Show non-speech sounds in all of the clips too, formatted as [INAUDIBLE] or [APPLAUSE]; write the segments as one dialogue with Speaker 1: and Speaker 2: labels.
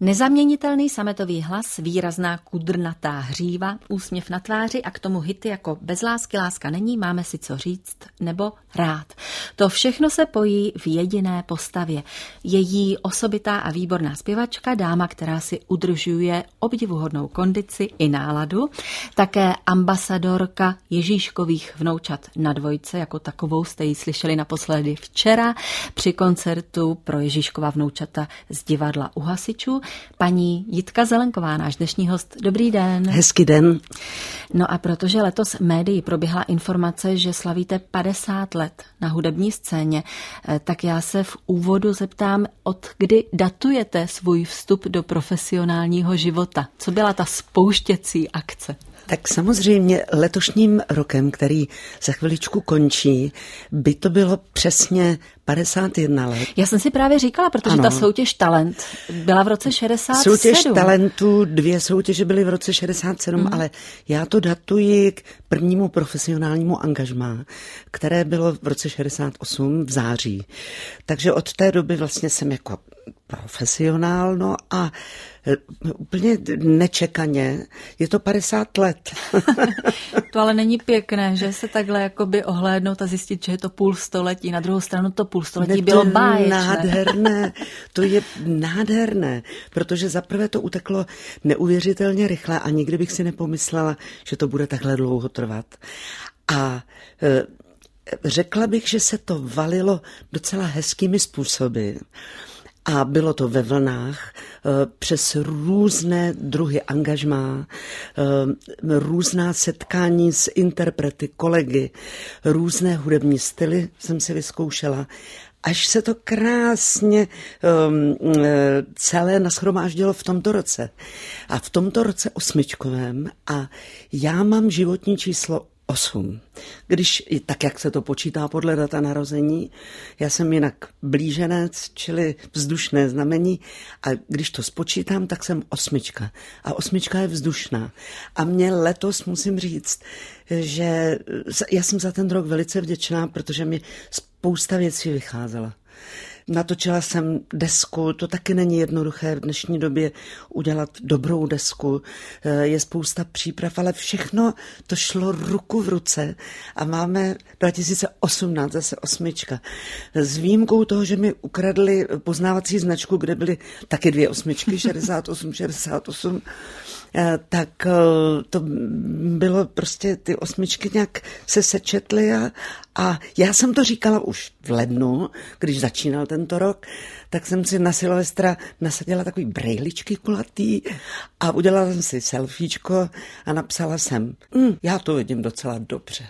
Speaker 1: Nezaměnitelný sametový hlas, výrazná kudrnatá hříva, úsměv na tváři a k tomu hity jako Bez lásky láska není, máme si co říct nebo rád. To všechno se pojí v jediné postavě. Její osobitá a výborná zpěvačka, dáma, která si udržuje obdivuhodnou kondici i náladu, také ambasadorka Ježíškových vnoučat na dvojce, jako takovou jste ji slyšeli naposledy včera při koncertu pro Ježíškova vnoučata z divadla u hasičů paní Jitka Zelenková, náš dnešní host. Dobrý den.
Speaker 2: Hezký den.
Speaker 1: No a protože letos v médii proběhla informace, že slavíte 50 let na hudební scéně, eh, tak já se v úvodu zeptám, od kdy datujete svůj vstup do profesionálního života? Co byla ta spouštěcí akce?
Speaker 2: Tak samozřejmě letošním rokem, který za chviličku končí, by to bylo přesně 51 let.
Speaker 1: Já jsem si právě říkala, protože ano. ta soutěž Talent byla v roce 67.
Speaker 2: Soutěž Talentu, dvě soutěže byly v roce 67, mm. ale já to datuji k prvnímu profesionálnímu angažmá, které bylo v roce 68 v září. Takže od té doby vlastně jsem jako profesionál, no a e, úplně nečekaně, je to 50 let. [LAUGHS]
Speaker 1: to ale není pěkné, že se takhle jakoby ohlédnout a zjistit, že je to půl století, na druhou stranu to půl století ne, bylo báječné.
Speaker 2: nádherné, to je nádherné, protože zaprvé to uteklo neuvěřitelně rychle a nikdy bych si nepomyslela, že to bude takhle dlouho trvat. A e, řekla bych, že se to valilo docela hezkými způsoby. A bylo to ve vlnách eh, přes různé druhy angažmá, eh, různá setkání s interprety, kolegy, různé hudební styly jsem si vyzkoušela až se to krásně um, celé naschromáždilo v tomto roce. A v tomto roce osmičkovém a já mám životní číslo 8. Když, tak jak se to počítá podle data narození, já jsem jinak blíženec, čili vzdušné znamení a když to spočítám, tak jsem osmička. A osmička je vzdušná. A mě letos musím říct, že já jsem za ten rok velice vděčná, protože mi spousta věcí vycházela. Natočila jsem desku, to taky není jednoduché v dnešní době udělat dobrou desku. Eh, je spousta příprav, ale všechno to šlo ruku v ruce a máme 2018 zase osmička. S výjimkou toho, že mi ukradli poznávací značku, kde byly taky dvě osmičky, 68, 68 Eh, tak eh, to bylo prostě, ty osmičky nějak se sečetly a, a já jsem to říkala už v lednu, když začínal tento rok, tak jsem si na Silvestra nasadila takový brejličky kulatý a udělala jsem si selfiečko a napsala jsem, hm, já to vidím docela dobře.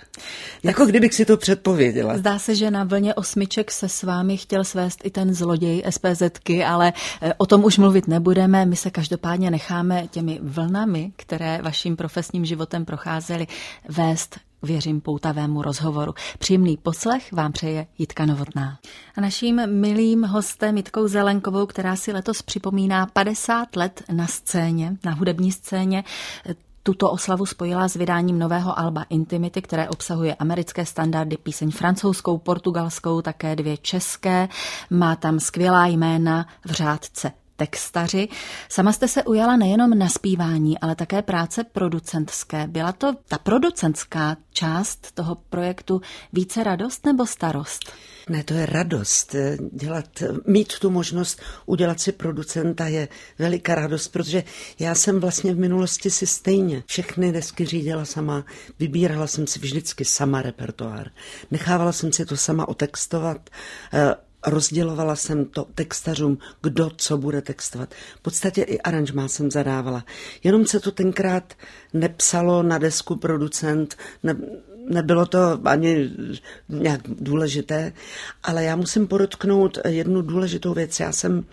Speaker 2: Jako kdybych si to předpověděla.
Speaker 1: Zdá se, že na vlně osmiček se s vámi chtěl svést i ten zloděj SPZky, ale eh, o tom už mluvit nebudeme. My se každopádně necháme těmi vlnami, které vaším profesním životem procházely, vést věřím poutavému rozhovoru. Příjemný poslech vám přeje Jitka Novotná. A naším milým hostem Jitkou Zelenkovou, která si letos připomíná 50 let na scéně, na hudební scéně, tuto oslavu spojila s vydáním nového alba Intimity, které obsahuje americké standardy, píseň francouzskou, portugalskou, také dvě české. Má tam skvělá jména v řádce textaři. Sama jste se ujala nejenom na zpívání, ale také práce producentské. Byla to ta producentská část toho projektu více radost nebo starost?
Speaker 2: Ne, to je radost. Dělat, mít tu možnost udělat si producenta je veliká radost, protože já jsem vlastně v minulosti si stejně všechny desky řídila sama, vybírala jsem si vždycky sama repertoár. Nechávala jsem si to sama otextovat, eh, rozdělovala jsem to textařům, kdo co bude textovat. V podstatě i aranžmá jsem zadávala. Jenom se to tenkrát nepsalo na desku producent, ne, nebylo to ani nějak důležité, ale já musím podotknout jednu důležitou věc. Já jsem uh,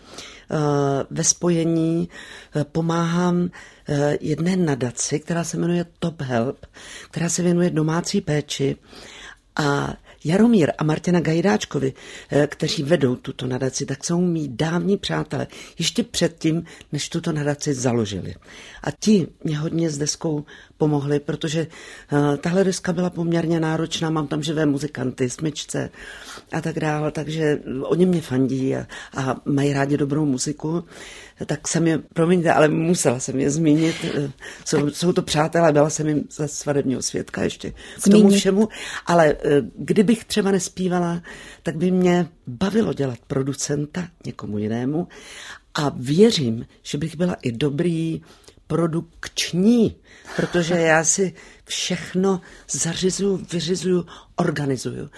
Speaker 2: ve spojení uh, pomáhám uh, jedné nadaci, která se jmenuje Top Help, která se věnuje domácí péči a Jaromír a Martina Gajdáčkovi, eh, kteří vedou tuto nadaci, tak jsou mý dávní přátelé, ještě předtím, než tuto nadaci založili. A ti mě hodně s deskou pomohli, protože uh, tahle deska byla poměrně náročná, mám tam živé muzikanty, smyčce a tak dále, takže oni mě fandí a, a mají rádi dobrou muziku. Tak jsem je, promiňte, ale musela jsem je zmínit. Jsou, jsou to přátelé, byla jsem jim za svadebního svědka ještě k tomu Zmínit. všemu, ale kdybych třeba nespívala, tak by mě bavilo dělat producenta někomu jinému a věřím, že bych byla i dobrý produkční, protože já si všechno zařizuju, vyřizuju, organizuju.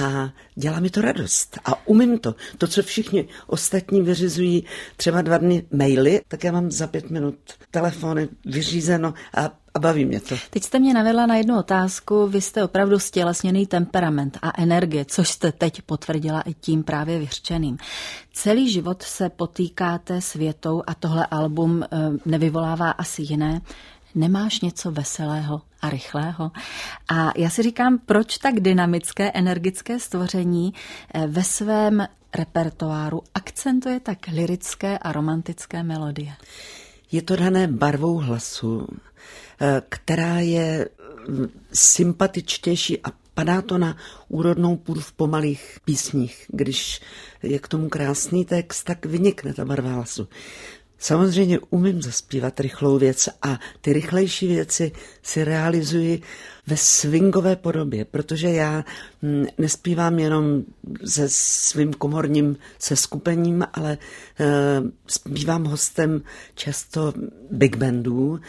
Speaker 2: A dělá mi to radost. A umím to. To, co všichni ostatní vyřizují třeba dva dny maily, tak já mám za pět minut telefony vyřízeno a a baví mě to.
Speaker 1: Teď jste mě navedla na jednu otázku. Vy jste opravdu stělesněný temperament a energie, což jste teď potvrdila i tím právě vyřčeným. Celý život se potýkáte s větou a tohle album eh, nevyvolává asi jiné. Nemáš něco veselého a rychlého? A já si říkám, proč tak dynamické, energické stvoření eh, ve svém repertoáru akcentuje tak lirické a romantické melodie?
Speaker 2: Je to dané barvou hlasu, Eh, která je mm, sympatičtější a padá to na úrodnou půdu v pomalých písních. Když je k tomu krásný text, tak vynikne ta barva hlasu. Samozřejmě umím zaspívat rychlou věc a ty rychlejší věci si realizuji ve swingové podobě, protože já mm, nespívám jenom se svým komorním seskupením, ale uh, zpívám hostem často big bandů,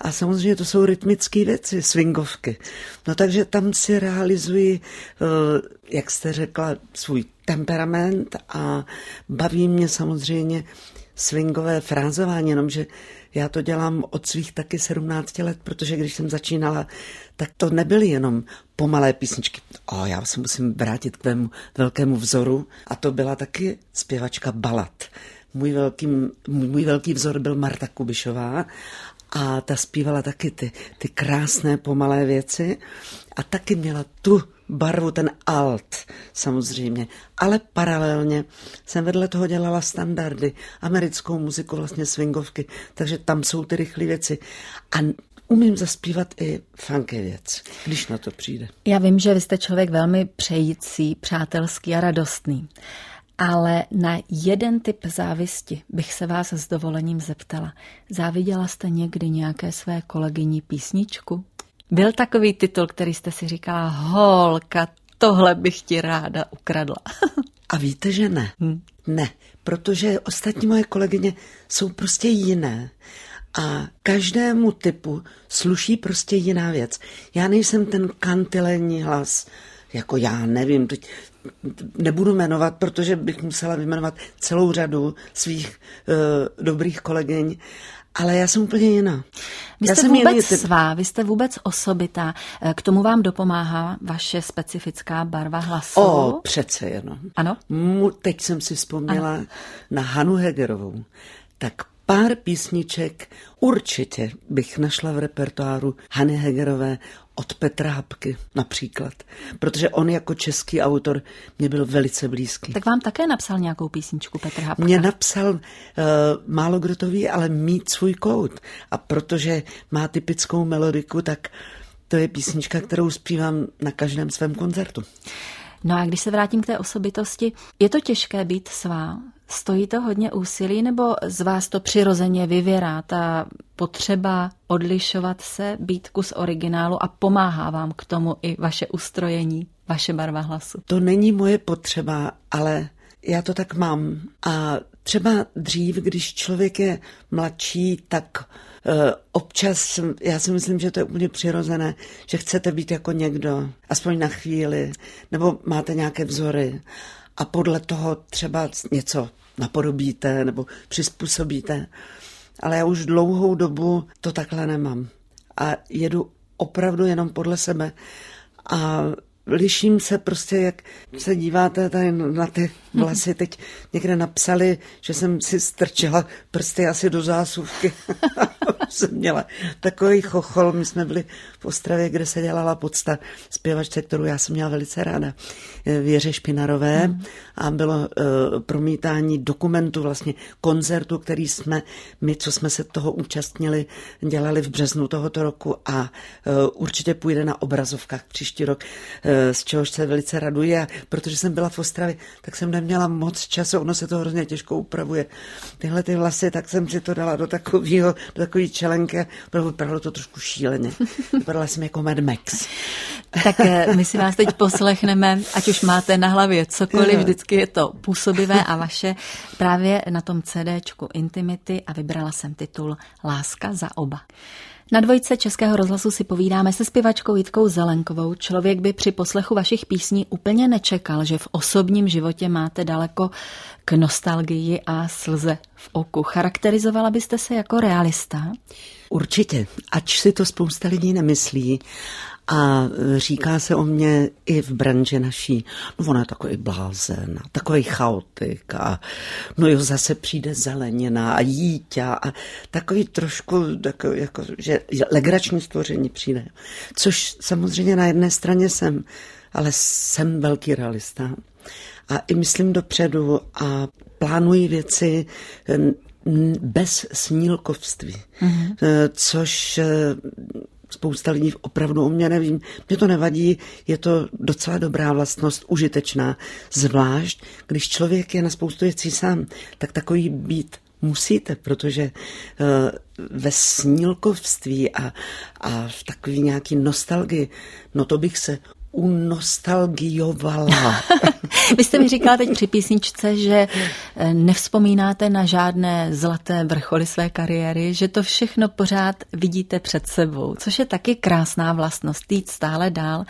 Speaker 2: a samozřejmě to jsou rytmické věci, swingovky. No takže tam si realizuji, eh, jak jste řekla, svůj temperament a baví mě samozřejmě swingové frázování, jenomže já to dělám od svých taky 17 let, protože když jsem začínala, tak to nebyly jenom pomalé písničky. O, já se musím vrátit k mému velkému vzoru a to byla taky zpěvačka balad. Můj velký, můj velký vzor byl Marta Kubišová a ta zpívala taky ty, ty krásné pomalé věci a taky měla tu barvu, ten alt samozřejmě. Ale paralelně jsem vedle toho dělala standardy, americkou muziku, vlastně swingovky, takže tam jsou ty rychlé věci. A umím zaspívat i funky věc, když na to přijde.
Speaker 1: Já vím, že vy jste člověk velmi přející, přátelský a radostný. Ale na jeden typ závisti bych se vás s dovolením zeptala. Záviděla jste někdy nějaké své kolegyni písničku? Byl takový titul, který jste si říkala, holka, tohle bych ti ráda ukradla. [LAUGHS]
Speaker 2: A víte, že ne. Hmm. Ne, protože ostatní moje kolegyně jsou prostě jiné. A každému typu sluší prostě jiná věc. Já nejsem ten kantilení hlas, jako já nevím, teď nebudu jmenovat, protože bych musela vyjmenovat celou řadu svých uh, dobrých kolegyň, ale já jsem úplně jiná.
Speaker 1: Vy jste já vůbec jiný svá, vy jste vůbec osobitá. Eh, k tomu vám dopomáhá vaše specifická barva hlasu?
Speaker 2: O, přece jenom.
Speaker 1: Ano?
Speaker 2: Mu, teď jsem si vzpomněla ano. na Hanu Hegerovou. Tak pár písniček určitě bych našla v repertoáru Hany Hegerové od Petra Hapky například, protože on jako český autor mě byl velice blízký.
Speaker 1: Tak vám také napsal nějakou písničku Petr Hapka?
Speaker 2: Mě napsal, uh, málo kdo to ví, ale mít svůj kout. A protože má typickou melodiku, tak to je písnička, kterou zpívám na každém svém koncertu.
Speaker 1: No a když se vrátím k té osobitosti, je to těžké být svá? Stojí to hodně úsilí, nebo z vás to přirozeně vyvěrá, ta potřeba odlišovat se, být kus originálu a pomáhá vám k tomu i vaše ustrojení, vaše barva hlasu?
Speaker 2: To není moje potřeba, ale já to tak mám. A třeba dřív, když člověk je mladší, tak uh, občas, já si myslím, že to je úplně přirozené, že chcete být jako někdo, aspoň na chvíli, nebo máte nějaké vzory a podle toho třeba něco napodobíte nebo přizpůsobíte. Ale já už dlouhou dobu to takhle nemám. A jedu opravdu jenom podle sebe. A liším se prostě, jak se díváte tady na ty [LAUGHS] vlasy. Teď někde napsali, že jsem si strčila prsty asi do zásuvky. [LAUGHS] jsem měla takový chochol. My jsme byli v Ostravě, kde se dělala podsta zpěvačce, kterou já jsem měla velice ráda, Věře Špinarové. Mm. A bylo uh, promítání dokumentu, vlastně koncertu, který jsme, my, co jsme se toho účastnili, dělali v březnu tohoto roku a uh, určitě půjde na obrazovkách příští rok. Uh, eh, z čehož se velice raduji. A protože jsem byla v Ostravě, tak jsem neměla moc času, ono se to hrozně těžko upravuje. Tyhle ty vlasy, tak jsem si to dala do takového, do takové čelenky, vypadalo to trošku šíleně. [LAUGHS] Vypadala jsem jako Mad Max.
Speaker 1: Tak eh, my si vás teď poslechneme, ať už máte na hlavě cokoliv, vždycky je to působivé a vaše právě na tom CDčku Intimity a vybrala jsem titul Láska za oba. Na dvojce Českého rozhlasu si povídáme se zpěvačkou Jitkou Zelenkovou. Člověk by při poslechu vašich písní úplně nečekal, že v osobním životě máte daleko k nostalgii a slze v oku. Charakterizovala byste se jako realista?
Speaker 2: Určitě, ač si to spousta lidí nemyslí. A říká se o mě i v branži naší, no ona je takový blázen, takový chaotik a no jo, zase přijde zelenina a jíťa a takový trošku, takový jako, že legrační stvoření přijde. Což samozřejmě na jedné straně jsem, ale jsem velký realista a i myslím dopředu a plánuji věci bez snílkovství, mm-hmm. což spousta lidí opravdu o mě nevím. Mě to nevadí, je to docela dobrá vlastnost, užitečná. Zvlášť, když člověk je na spoustu věcí sám, tak takový být musíte, protože ve snílkovství a, a v takový nějaký nostalgii, no to bych se unostalgiovala. [LAUGHS]
Speaker 1: Vy jste mi říkala teď při písničce, že eh, nevzpomínáte na žádné zlaté vrcholy své kariéry, že to všechno pořád vidíte před sebou, což je taky krásná vlastnost, jít stále dál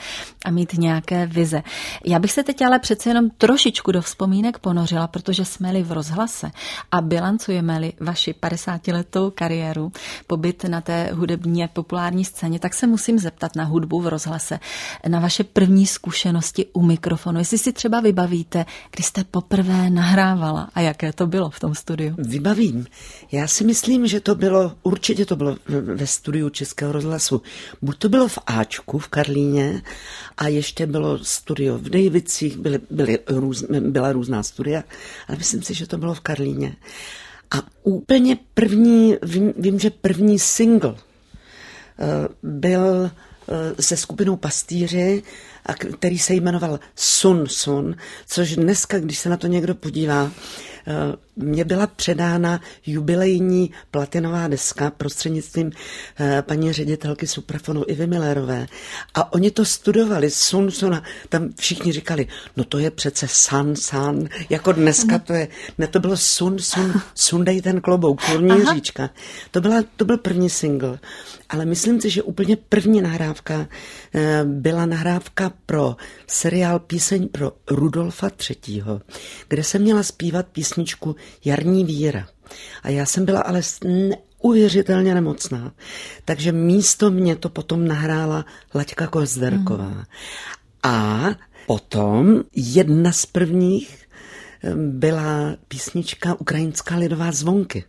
Speaker 1: a mít nějaké vize. Já bych se teď ale přece jenom trošičku do vzpomínek ponořila, protože jsme-li v rozhlase a bilancujeme-li vaši 50-letou kariéru, pobyt na té hudebně populární scéně, tak se musím zeptat na hudbu v rozhlase, na vaše první zkušenosti u mikrofonu. Jestli si třeba vybavíte, kdy jste poprvé nahrávala a jaké to bylo v tom studiu?
Speaker 2: Vybavím. Já si myslím, že to bylo, určitě to bylo ve studiu Českého rozhlasu. Buď to bylo v Ačku v Karlíně a ještě bylo studio v Dejvicích, byly, byly růz, byla různá studia, ale myslím si, že to bylo v Karlíně. A úplně první, vím, vím že první single uh, byl Eh, se skupinou pastýři, který se jmenoval Sun Sun, což dneska, když se na to někdo podívá, Eh, mně byla předána jubilejní platinová deska prostřednictvím eh, paní ředitelky Suprafonu Ivy Millerové. A oni to studovali, Sun Suna, tam všichni říkali, no to je přece San San, jako dneska to je, ne, to bylo Sun Sun, sundej ten klobouk, kurní říčka. To, byla, to byl první single. Ale myslím si, že úplně první nahrávka eh, byla nahrávka pro seriál Píseň pro Rudolfa III., kde se měla zpívat písničku Jarní víra. A já jsem byla ale neuvěřitelně nemocná. Takže místo mě to potom nahrála Laťka Kozderková. Mm. A potom jedna z prvních byla písnička Ukrajinská lidová zvonky.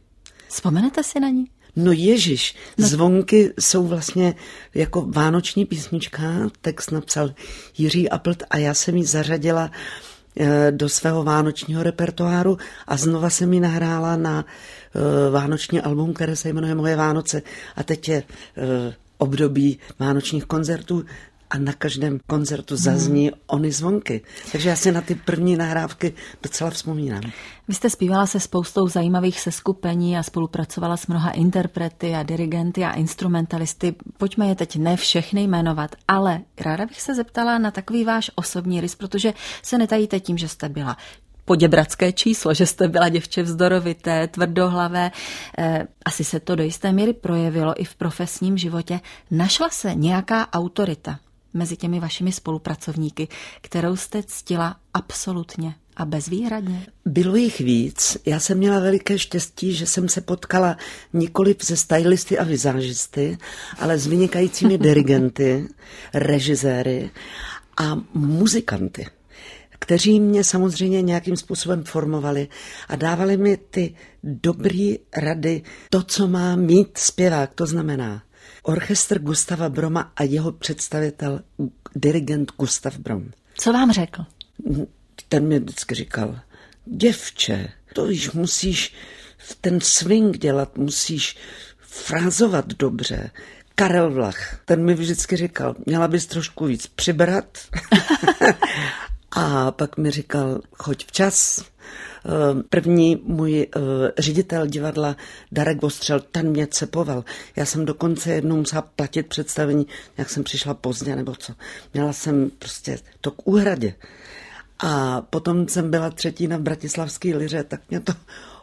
Speaker 1: Vzpomenete si na ní?
Speaker 2: No ježiš, no. zvonky jsou vlastně jako vánoční písnička, text napsal Jiří Aplt a já jsem ji zařadila do svého vánočního repertoáru a znova jsem mi nahrála na eh, vánoční album, které se jmenuje Moje Vánoce. A teď je eh, období vánočních koncertů a na každém koncertu zazní hmm. ony zvonky. Takže já si na ty první nahrávky docela vzpomínám.
Speaker 1: Vy jste zpívala se spoustou zajímavých seskupení a spolupracovala s mnoha interprety a dirigenty a instrumentalisty. Pojďme je teď ne všechny jmenovat, ale ráda bych se zeptala na takový váš osobní rys, protože se netajíte tím, že jste byla poděbradské číslo, že jste byla děvče vzdorovité, tvrdohlavé. Eh, asi se to do jisté míry projevilo i v profesním životě. Našla se nějaká autorita, mezi těmi vašimi spolupracovníky, kterou jste ctila absolutně a bezvýhradně?
Speaker 2: Bylo jich víc. Já jsem měla veliké štěstí, že jsem se potkala nikoli se stylisty a vizážisty, ale s vynikajícími [LAUGHS] dirigenty, režiséry a muzikanty kteří mě samozřejmě nějakým způsobem formovali a dávali mi ty dobré rady, to, co má mít zpěvák, to znamená orchestr Gustava Broma a jeho představitel, dirigent Gustav Brom.
Speaker 1: Co vám řekl?
Speaker 2: Ten mi vždycky říkal, děvče, to víš, musíš ten swing dělat, musíš frázovat dobře, Karel Vlach, ten mi vždycky říkal, měla bys trošku víc přibrat. [LAUGHS] a pak mi říkal, choď včas, první můj eh, ředitel divadla Darek Vostřel, ten mě cepoval. Já jsem dokonce jednou musela platit představení, jak jsem přišla pozdě nebo co. Měla jsem prostě to k úhradě. A potom jsem byla třetí na Bratislavský liře, tak mě to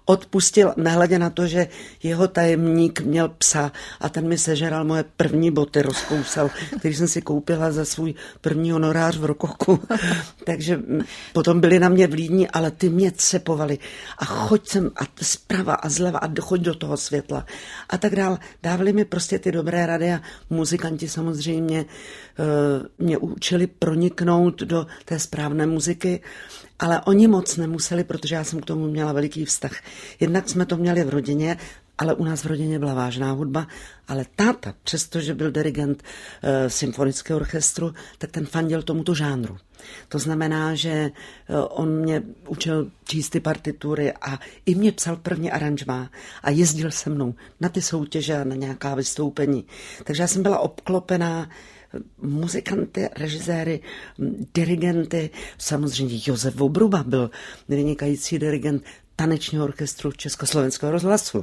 Speaker 2: odpustil, nehledě na to, že jeho tajemník měl psa a ten mi sežeral moje první boty, rozkousal, který jsem si koupila za svůj první honorář v Rokoku. [LAUGHS] Takže potom byli na mě vlídní, ale ty mě cepovali a choď sem a zprava a zleva a choď do toho světla a tak dál. Dávali mi prostě ty dobré rady a muzikanti samozřejmě uh, mě učili proniknout do té správné muziky ale oni moc nemuseli, protože já jsem k tomu měla veliký vztah. Jednak jsme to měli v rodině, ale u nás v rodině byla vážná hudba, ale táta, přestože byl dirigent e, symfonického orchestru, tak ten fandil tomuto žánru. To znamená, že e, on mě učil číst ty partitury a i mě psal první aranžmá a jezdil se mnou na ty soutěže a na nějaká vystoupení. Takže já jsem byla obklopená muzikanty, režiséry, dirigenty. Samozřejmě Josef Obruba byl vynikající dirigent tanečního orchestru Československého rozhlasu.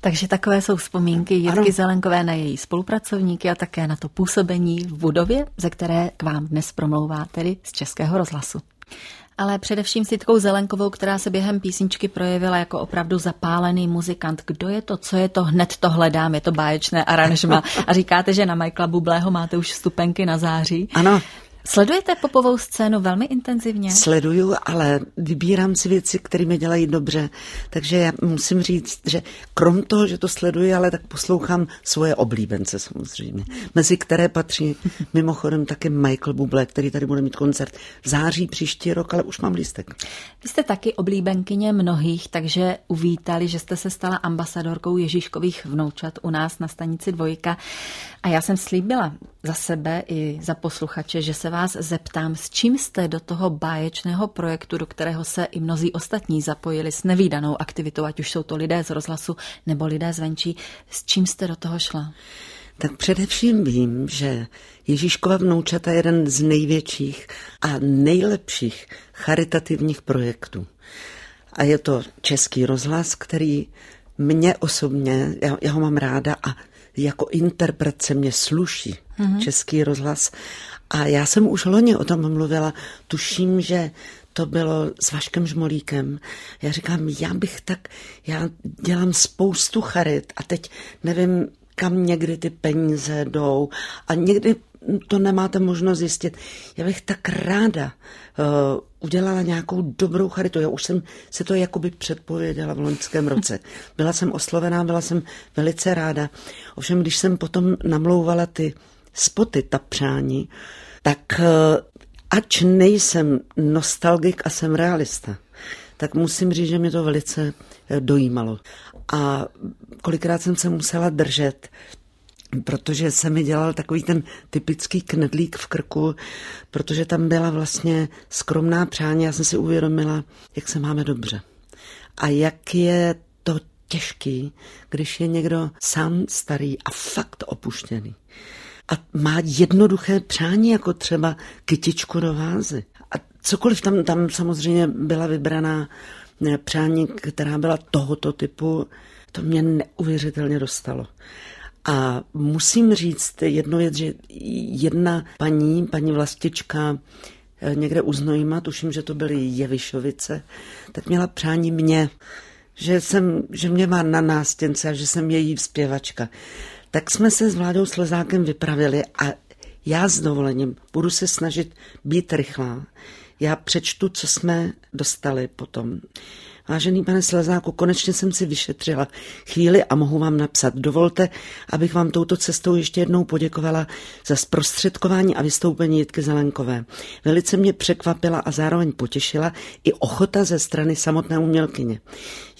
Speaker 1: Takže takové jsou vzpomínky Jirky ano. Zelenkové na její spolupracovníky a také na to působení v budově, ze které k vám dnes promlouvá tedy z Českého rozhlasu ale především s Jitkou Zelenkovou, která se během písničky projevila jako opravdu zapálený muzikant. Kdo je to, co je to, hned to hledám, je to báječné aranžma. A říkáte, že na Michaela Bublého máte už stupenky na září.
Speaker 2: Ano.
Speaker 1: Sledujete popovou scénu velmi intenzivně?
Speaker 2: Sleduju, ale vybírám si věci, které mi dělají dobře. Takže já musím říct, že krom toho, že to sleduji, ale tak poslouchám svoje oblíbence samozřejmě. Mezi které patří mimochodem také Michael Bublé, který tady bude mít koncert v září příští rok, ale už mám lístek.
Speaker 1: Vy jste taky oblíbenkyně mnohých, takže uvítali, že jste se stala ambasadorkou Ježíškových vnoučat u nás na stanici Dvojka. A já jsem slíbila za sebe i za posluchače, že se vás zeptám, s čím jste do toho báječného projektu, do kterého se i mnozí ostatní zapojili s nevýdanou aktivitou, ať už jsou to lidé z rozhlasu nebo lidé zvenčí, s čím jste do toho šla?
Speaker 2: Tak především vím, že Ježíškova vnoučata je jeden z největších a nejlepších charitativních projektů. A je to český rozhlas, který mě osobně, já, já ho mám ráda a jako interpret mě sluší mm-hmm. český rozhlas. A já jsem už loni o tom mluvila, tuším, že to bylo s Vaškem Žmolíkem. Já říkám, já bych tak, já dělám spoustu charit a teď nevím, kam někdy ty peníze jdou a někdy to nemáte možnost zjistit. Já bych tak ráda uh, udělala nějakou dobrou charitu. Já už jsem si to jakoby předpověděla v loňském roce. [LAUGHS] Byla jsem oslovená, byla jsem velice ráda. Ovšem, když jsem potom namlouvala ty spoty, ta přání, tak uh, ač nejsem nostalgik a jsem realista, tak musím říct, že mě to velice eh, dojímalo. A kolikrát jsem se musela držet, protože se mi dělal takový ten typický knedlík v krku, protože tam byla vlastně skromná přání. Já jsem si uvědomila, jak se máme dobře. A jak je to těžký, když je někdo sám starý a fakt opuštěný. A má jednoduché přání, jako třeba kytičku do vázy. A cokoliv tam, tam samozřejmě byla vybraná eh, přání, která byla tohoto typu, to mě neuvěřitelně dostalo. A musím říct jednu věc, že jedna paní, paní vlastička, eh, někde u Znojma, tuším, že to byly Jevišovice, tak měla přání mě, že, jsem, že mě má na nástěnce a že jsem její zpěvačka. Tak jsme se s Vládou Slezákem vypravili a já s dovolením budu se snažit být rychlá. Já přečtu, co jsme dostali potom. Vážený pane Slezáku, konečně jsem si vyšetřila chvíli a mohu vám napsat. Dovolte, abych vám touto cestou ještě jednou poděkovala za zprostředkování a vystoupení Jitky Zelenkové. Velice mě překvapila a zároveň potěšila i ochota ze strany samotné umělkyně.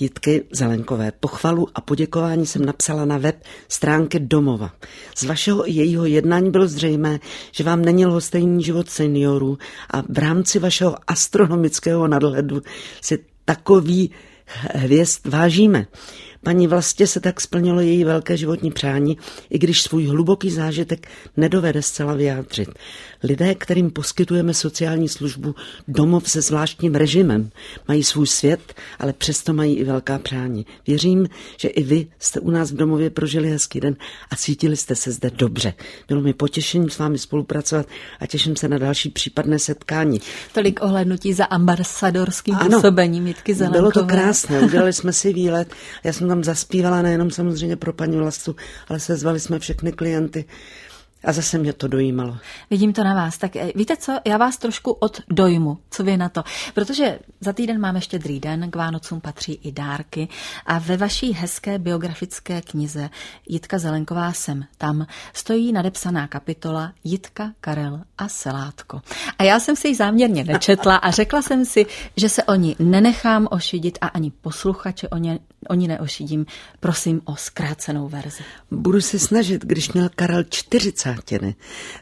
Speaker 2: Jitky Zelenkové. Pochvalu a poděkování jsem napsala na web stránky Domova. Z vašeho i jejího jednání bylo zřejmé, že vám není lhostejný život seniorů a v rámci vašeho astronomického nadhledu si takový hvězd vážíme. Paní vlastně se tak splnilo její velké životní přání, i když svůj hluboký zážitek nedovede zcela vyjádřit. Lidé, kterým poskytujeme sociální službu domov se zvláštním režimem, mají svůj svět, ale přesto mají i velká přání. Věřím, že i vy jste u nás v domově prožili hezký den a cítili jste se zde dobře. Bylo mi potěšením s vámi spolupracovat a těším se na další případné setkání.
Speaker 1: Tolik ohlednutí za ambasadorským ano, působením Jitky Zelenkové.
Speaker 2: Bylo to krásné, udělali jsme si výlet. Já jsem tam zaspívala nejenom samozřejmě pro paní Vlastu, ale sezvali jsme všechny klienty a zase mě to dojímalo.
Speaker 1: Vidím to na vás. Tak eh, víte co, já vás trošku od dojmu. Co vy na to? Protože za týden máme štědrý den, k Vánocům patří i dárky a ve vaší hezké biografické knize Jitka Zelenková jsem tam stojí nadepsaná kapitola Jitka, Karel a Selátko. A já jsem si ji záměrně nečetla a řekla jsem si, že se o ní nenechám ošidit a ani posluchače o, ně, o ní neošidím. Prosím o zkrácenou verzi.
Speaker 2: Budu se snažit, když měl Karel 40 třátiny,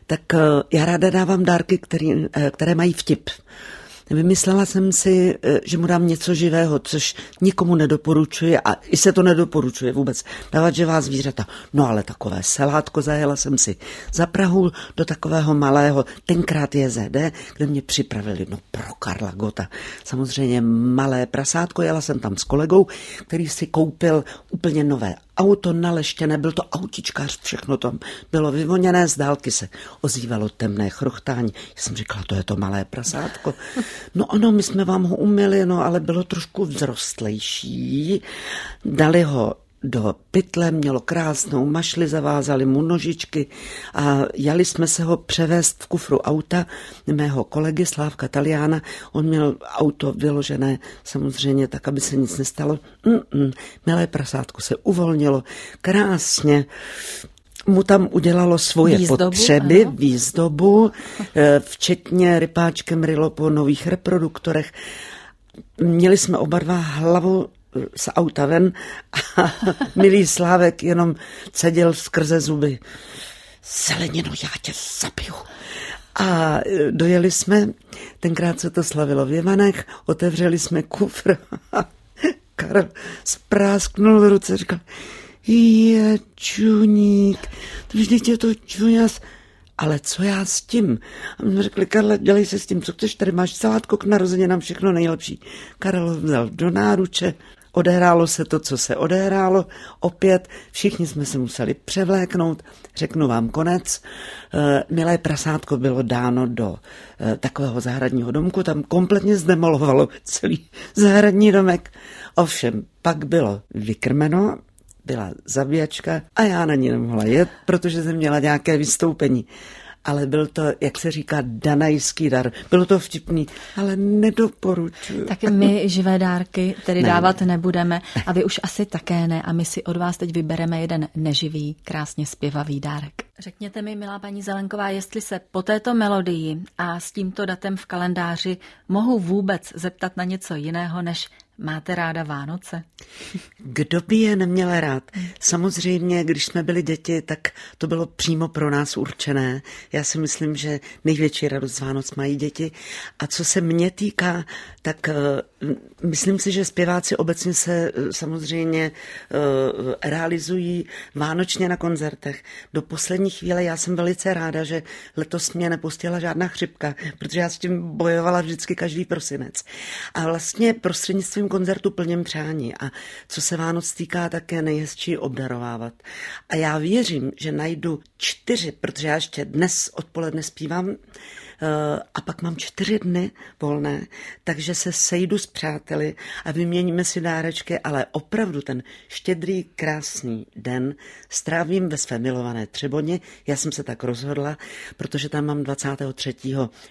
Speaker 2: tak eh, já ráda dávám dárky, který, eh, které mají vtip. Vymyslela jsem si, eh, že mu dám něco živého, což nikomu nedoporučuje a i se to nedoporučuje vůbec dávat živá zvířata. No ale takové selátko zajela jsem si za Prahu do takového malého, tenkrát JZD, kde mě připravili, no pro Karla Gota, samozřejmě malé prasátko, jela jsem tam s kolegou, který si koupil úplně nové auto naleštěné, byl to autičkář, všechno tam bylo vyvoněné, z dálky se ozývalo temné chrochtání. Já jsem říkala, to je to malé prasátko. No ano, my jsme vám ho umili, no ale bylo trošku vzrostlejší. Dali ho do pytle, mělo krásnou mašli, zavázali mu nožičky a jali jsme se ho převést v kufru auta mého kolegy Slávka Taliana. On měl auto vyložené samozřejmě tak, aby se nic nestalo. Mm-mm, milé prasátko se uvolnilo krásně mu tam udělalo svoje výzdobu, potřeby, ano. výzdobu, eh, včetně rypáčkem rylo po nových reproduktorech. Měli jsme oba dva hlavu z auta ven a [LAUGHS] milý Slávek jenom cedil skrze zuby. Zelenino, já tě zabiju. A dojeli jsme, tenkrát se to slavilo v Jevanech, otevřeli jsme kufr a [LAUGHS] Karel sprásknul v ruce, říkal, je čuník, to vždyť je to čuňas, ale co já s tím? A my řekli, Karle, dělej se s tím, co chceš, tady máš salátko k narozeninám, všechno nejlepší. Karel vzal do náruče, Odehrálo se to, co se odehrálo. Opět všichni jsme se museli převléknout. Řeknu vám konec. Eh, milé prasátko bylo dáno do eh, takového zahradního domku. Tam kompletně zdemolovalo celý [LAUGHS] zahradní domek. Ovšem, pak bylo vykrmeno, byla zabíjačka a já na ní nemohla jet, protože jsem měla nějaké vystoupení ale byl to, jak se říká, danajský dar. Bylo to vtipný, ale nedoporučuji.
Speaker 1: Tak my živé dárky tedy ne, dávat ne. nebudeme a vy už asi také ne a my si od vás teď vybereme jeden neživý, krásně zpěvavý dárek. Řekněte mi, milá paní Zelenková, jestli se po této melodii a s tímto datem v kalendáři mohu vůbec zeptat na něco jiného než Máte ráda Vánoce?
Speaker 2: Kdo by je neměl rád? Samozřejmě, když jsme byli děti, tak to bylo přímo pro nás určené. Já si myslím, že největší radost z Vánoc mají děti. A co se mě týká, tak uh, myslím si, že zpěváci obecně se uh, samozřejmě uh, realizují vánočně na koncertech. Do poslední chvíle já jsem velice ráda, že letos mě nepustila žádná chřipka, protože já s tím bojovala vždycky každý prosinec. A vlastně prostřednictvím koncertu plněm přání a co se Vánoc týká, tak je nejhezčí obdarovávat. A já věřím, že najdu čtyři, protože já ještě dnes odpoledne zpívám a pak mám čtyři dny volné, takže se sejdu s přáteli a vyměníme si dárečky, ale opravdu ten štědrý, krásný den strávím ve své milované Třeboně. Já jsem se tak rozhodla, protože tam mám 23.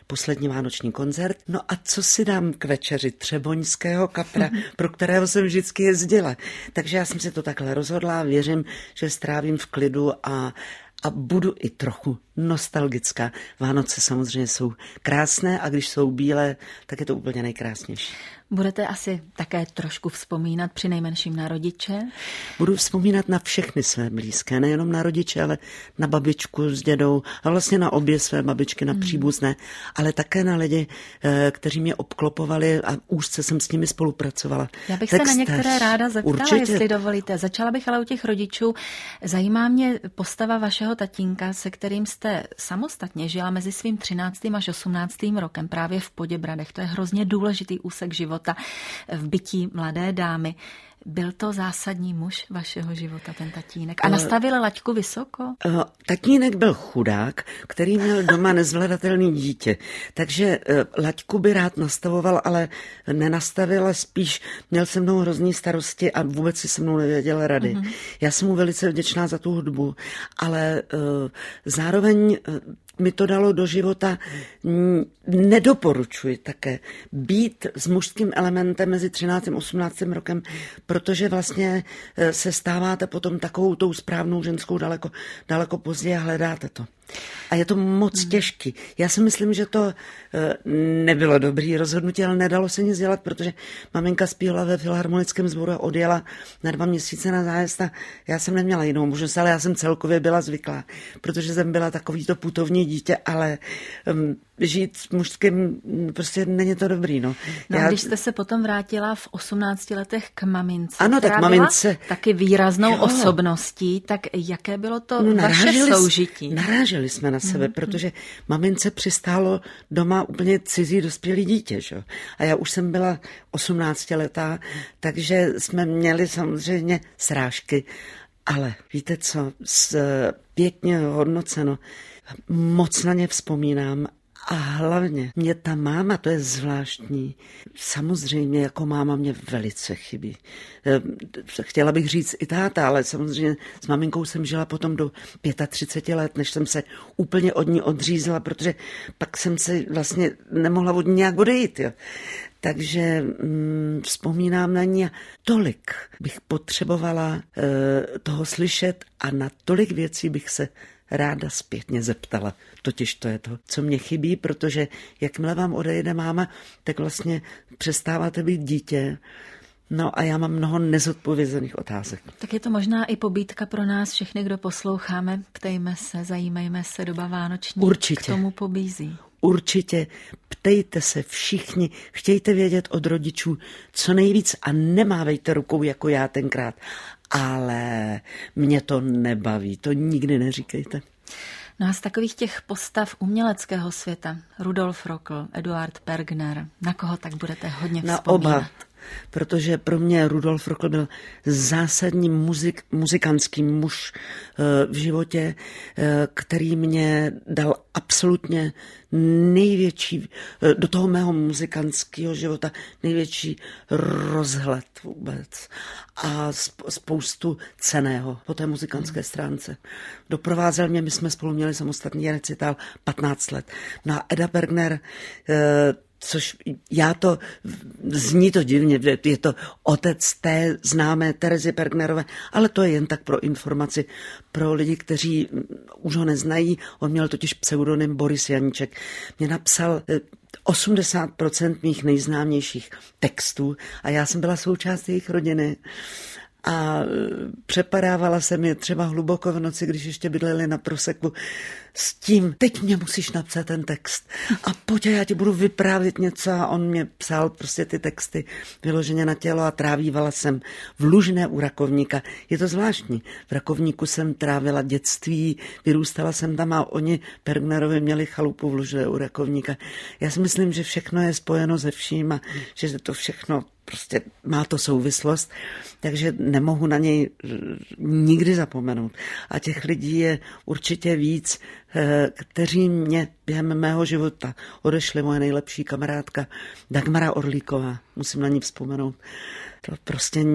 Speaker 2: poslední vánoční koncert. No a co si dám k večeři třeboňského kapra, [LAUGHS] pro kterého jsem vždycky jezdila. Takže já jsem si to takhle rozhodla a věřím, že strávím v klidu a a budu i trochu nostalgická. Vánoce samozřejmě jsou krásné a když jsou bílé, tak je to úplně nejkrásnější.
Speaker 1: Budete asi také trošku vzpomínat při nejmenším na rodiče?
Speaker 2: Budu vzpomínat na všechny své blízké, nejenom na rodiče, ale na babičku s dědou a vlastně na obě své babičky, na hmm. příbuzné, ale také na lidi, eh, kteří mě obklopovali a úzce jsem s nimi spolupracovala.
Speaker 1: Já bych Textař. se na některé ráda zeptala, Určitě. jestli dovolíte. Začala bych ale u těch rodičů. Zajímá mě postava vašeho tatínka, se kterým jste samostatně žila mezi svým 13. až 18. rokem právě v Poděbradech. To je hrozně důležitý úsek života v bytí mladé dámy. Byl to zásadní muž vašeho života, ten tatínek? A eh, nastavil laťku vysoko?
Speaker 2: Uh, tatínek byl chudák, který měl doma nezvladatelný dítě. Takže uh, laťku by rád nastavoval, ale nenastavil, spíš měl se mnou hrozný starosti a vůbec si se mnou nevěděl rady. Uh-huh. Já jsem mu velice vděčná za tu hudbu, ale zároveň mi to dalo do života, nedoporučuji také být s mužským elementem mezi 13. a 18. rokem, protože vlastně e, se stáváte potom takovou tou správnou ženskou daleko, daleko později a hledáte to. A je to moc hmm. těžký. Já si myslím, že to eh, nebylo dobrý rozhodnutí, ale nedalo se nic dělat, protože maminka zpívala ve filharmonickém sboru a odjela na dva měsíce na zájezd a já jsem neměla jinou možnost, ale já jsem celkově byla zvyklá, protože jsem byla takovýto putovní dítě, ale um, žít s mužským, prostě není to dobrý. No,
Speaker 1: no Já... když jste se potom vrátila v 18 letech k mamince,
Speaker 2: ano, tak mamince...
Speaker 1: byla taky výraznou jo. osobností, tak jaké bylo to no, vaše soužití?
Speaker 2: Naráželi jsme na sebe, mm-hmm. protože mamince přistálo doma úplně cizí dospělý dítě. Že? A já už jsem byla 18 letá, takže jsme měli samozřejmě srážky. Ale víte co, pěkně hodnoceno, moc na ně vzpomínám a hlavně mě ta máma, to je zvláštní, samozřejmě jako máma mě velice chybí. Eh, chtěla bych říct i táta, ale samozřejmě s maminkou jsem žila potom do 35 let, než jsem se úplně od ní odřízla, protože pak jsem se vlastně nemohla od ní nějak odejít. Jo. Takže mm, vzpomínám na ní a tolik bych potřebovala e, toho slyšet a na tolik věcí bych se ráda zpětně zeptala. Totiž to je to, co mě chybí, protože jakmile vám odejde máma, tak vlastně přestáváte být dítě. No a já mám mnoho nezodpovězených otázek.
Speaker 1: Tak je to možná i pobídka pro nás všechny, kdo posloucháme. Ptejme se, zajímejme se, doba vánoční
Speaker 2: Určitě.
Speaker 1: k tomu pobízí.
Speaker 2: Určitě ptejte se všichni, chtějte vědět od rodičů co nejvíc a nemávejte rukou jako já tenkrát ale mě to nebaví, to nikdy neříkejte.
Speaker 1: No a z takových těch postav uměleckého světa, Rudolf Rockl, Eduard Pergner, na koho tak budete hodně vzpomínat?
Speaker 2: Na oba, protože pro mě Rudolf Rockl byl zásadní muzik, muzikantský muž eh, v životě, eh, který mě dal absolutně největší, eh, do toho mého muzikantského života, největší rozhled vůbec a spoustu ceného po té muzikantské stránce. Doprovázel mě, my jsme spolu měli samostatný recital 15 let. No a Eda Bergner, což já to, zní to divně, je to otec té známé Terezy Bergnerové, ale to je jen tak pro informaci pro lidi, kteří už ho neznají. On měl totiž pseudonym Boris Janíček. Mě napsal 80% eh, mých nejznámějších textů a já jsem byla součást jejich rodiny a přepadávala se mi třeba hluboko v noci, když ještě bydleli na proseku s tím, teď mě musíš napsat ten text a pojď, já ti budu vyprávět něco a on mě psal prostě ty texty vyloženě na tělo a trávívala jsem v Lužné u Rakovníka. Je to zvláštní. V Rakovníku jsem trávila dětství, vyrůstala jsem tam a oni Pergnerovi měli chalupu v Lužné u Rakovníka. Já si myslím, že všechno je spojeno se vším a že to všechno prostě má to souvislost, takže nemohu na něj nikdy zapomenout. A těch lidí je určitě víc, eh, kteří mě během mého života odešli. Moje nejlepší kamarádka Dagmara Orlíková, musím na ní vzpomenout. To prostě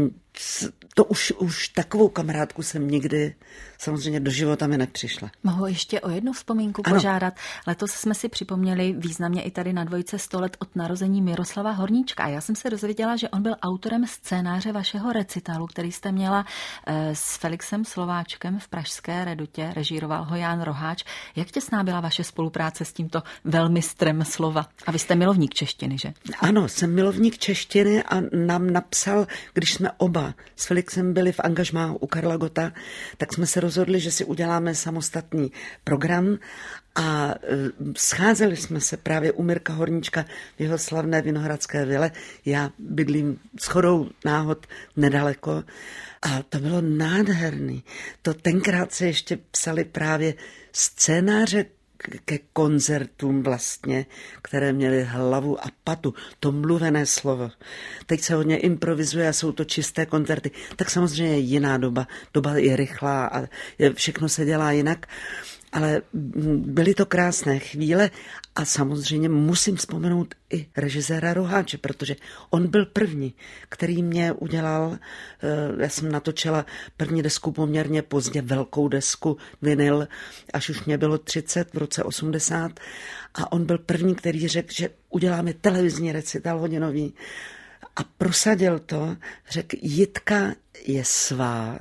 Speaker 2: to už, už takovou kamarádku jsem nikdy samozřejmě do života mi nepřišla.
Speaker 1: Mohu ještě o jednu vzpomínku ano. požádat. Letos jsme si připomněli významně i tady na dvojce 100 let od narození Miroslava Horníčka. A já jsem se dozvěděla, že on byl autorem scénáře vašeho recitalu, který jste měla eh, s Felixem Slováčkem v Pražské redutě. Režíroval ho Ján Roháč. Jak těsná byla vaše spolupráce s tímto velmistrem slova? A vy jste milovník češtiny, že?
Speaker 2: Ano, jsem milovník češtiny a nám napsal, když jsme oba s Felixem byli v angažmá u Karla Gota, tak jsme se rozhodli, že si uděláme samostatný program a e, scházeli jsme se právě u Mirka Horníčka v jeho slavné Vinohradské vile. Já bydlím shodou náhod nedaleko a to bylo nádherný. To tenkrát se ještě psali právě scénáře ke koncertům vlastně, které měly hlavu a patu, to mluvené slovo. Teď se hodně improvizuje a jsou to čisté koncerty. Tak samozřejmě je jiná doba. Doba je rychlá a všechno se dělá jinak ale byly to krásné chvíle a samozřejmě musím vzpomenout i režiséra Roháče, protože on byl první, který mě udělal, eh, já jsem natočila první desku poměrně pozdě, velkou desku, vinyl, až už mě bylo 30 v roce 80 a on byl první, který řekl, že uděláme televizní recital hodinový. A prosadil to, řekl, Jitka je svá,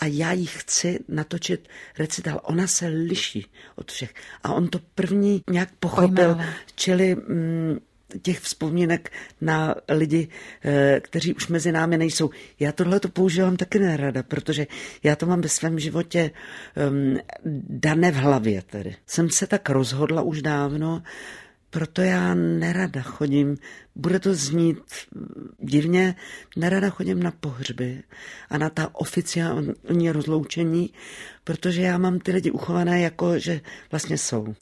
Speaker 2: a já jí chci natočit recital. Ona se liší od všech. A on to první nějak pochopil, čili mm, těch vzpomínek na lidi, eh, kteří už mezi námi nejsou. Já tohle to používám taky nerada, protože já to mám ve svém životě um, dané v hlavě tedy. Jsem se tak rozhodla už dávno, proto já nerada chodím, bude to znít divně, nerada chodím na pohřby a na ta oficiální rozloučení, protože já mám ty lidi uchované jako, že vlastně jsou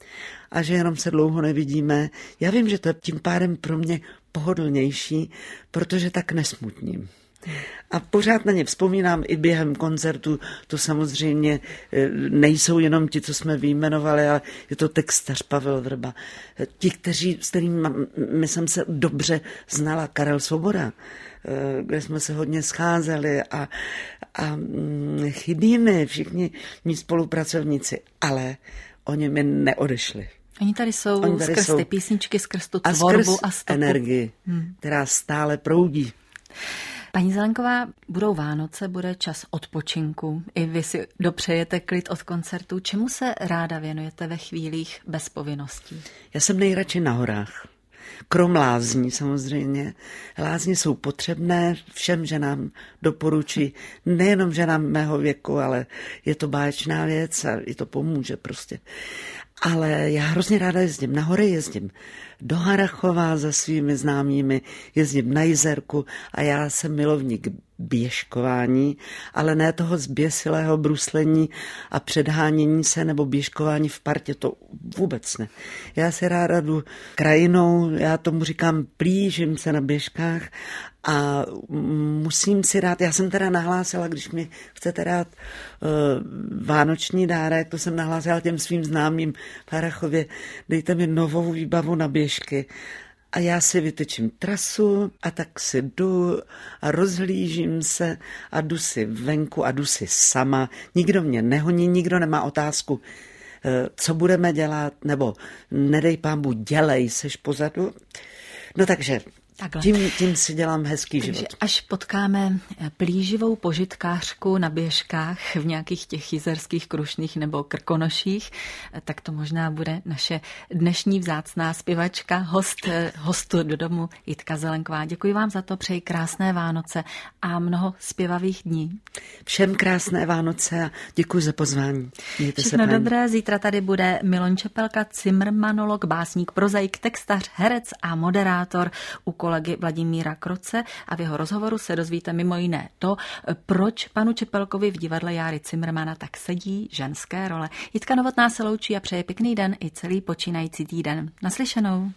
Speaker 2: a že jenom se dlouho nevidíme. Já vím, že to je tím pádem pro mě pohodlnější, protože tak nesmutním. A pořád na ně vzpomínám i během koncertu. To samozřejmě eh, nejsou jenom ti, co jsme vyjmenovali, ale je to textař Pavel Vrba. Ti, kteří, s kterými my jsem se dobře znala, Karel Svoboda, eh, kde jsme se hodně scházeli a, a mm, chybíme všichni mý spolupracovníci, ale oni mi neodešli.
Speaker 1: Oni tady jsou Oni tady skrz jsou. ty písničky, skrz tu tvorbu a, skrz a stopu.
Speaker 2: energii, hmm. která stále proudí.
Speaker 1: Paní Zelenková, budou Vánoce, bude čas odpočinku. I vy si dopřejete klid od koncertu. Čemu se ráda věnujete ve chvílích bez povinností?
Speaker 2: Já jsem nejradši na horách. Krom lázní samozřejmě. Lázně jsou potřebné všem ženám doporučí, nejenom ženám mého věku, ale je to báječná věc a i to pomůže prostě. Ale já hrozně ráda jezdím. Na hory jezdím do Harachova za svými známými, jezdím na Jizerku a já jsem milovník běžkování, ale ne toho zběsilého bruslení a předhánění se nebo běžkování v partě, to vůbec ne. Já si ráda jdu krajinou, já tomu říkám plížím se na běžkách a musím si dát, já jsem teda nahlásila, když mi chcete dát uh, vánoční dárek, to jsem nahlásila těm svým známým v Harachově, dejte mi novou výbavu na běžky a já si vytečím trasu a tak si jdu a rozhlížím se a jdu si venku a jdu si sama. Nikdo mě nehoní, nikdo nemá otázku, eh, co budeme dělat, nebo nedej pámbu, dělej, seš pozadu. No takže Takhle. Tím, tím si dělám hezký Takže život.
Speaker 1: až potkáme plíživou požitkářku na běžkách v nějakých těch jizerských krušných nebo krkonoších, tak to možná bude naše dnešní vzácná zpěvačka, host, hostu do domu Jitka Zelenková. Děkuji vám za to, přeji krásné Vánoce a mnoho zpěvavých dní.
Speaker 2: Všem krásné Vánoce a děkuji za pozvání.
Speaker 1: Mějte Všechno se dobré, zítra tady bude Milon Čepelka, cimrmanolog, básník, prozaik, textař, herec a moderátor u kolegy Vladimíra Kroce a v jeho rozhovoru se dozvíte mimo jiné to, proč panu Čepelkovi v divadle Járy Cimrmana tak sedí ženské role. Jitka Novotná se loučí a přeje pěkný den i celý počínající týden. Naslyšenou.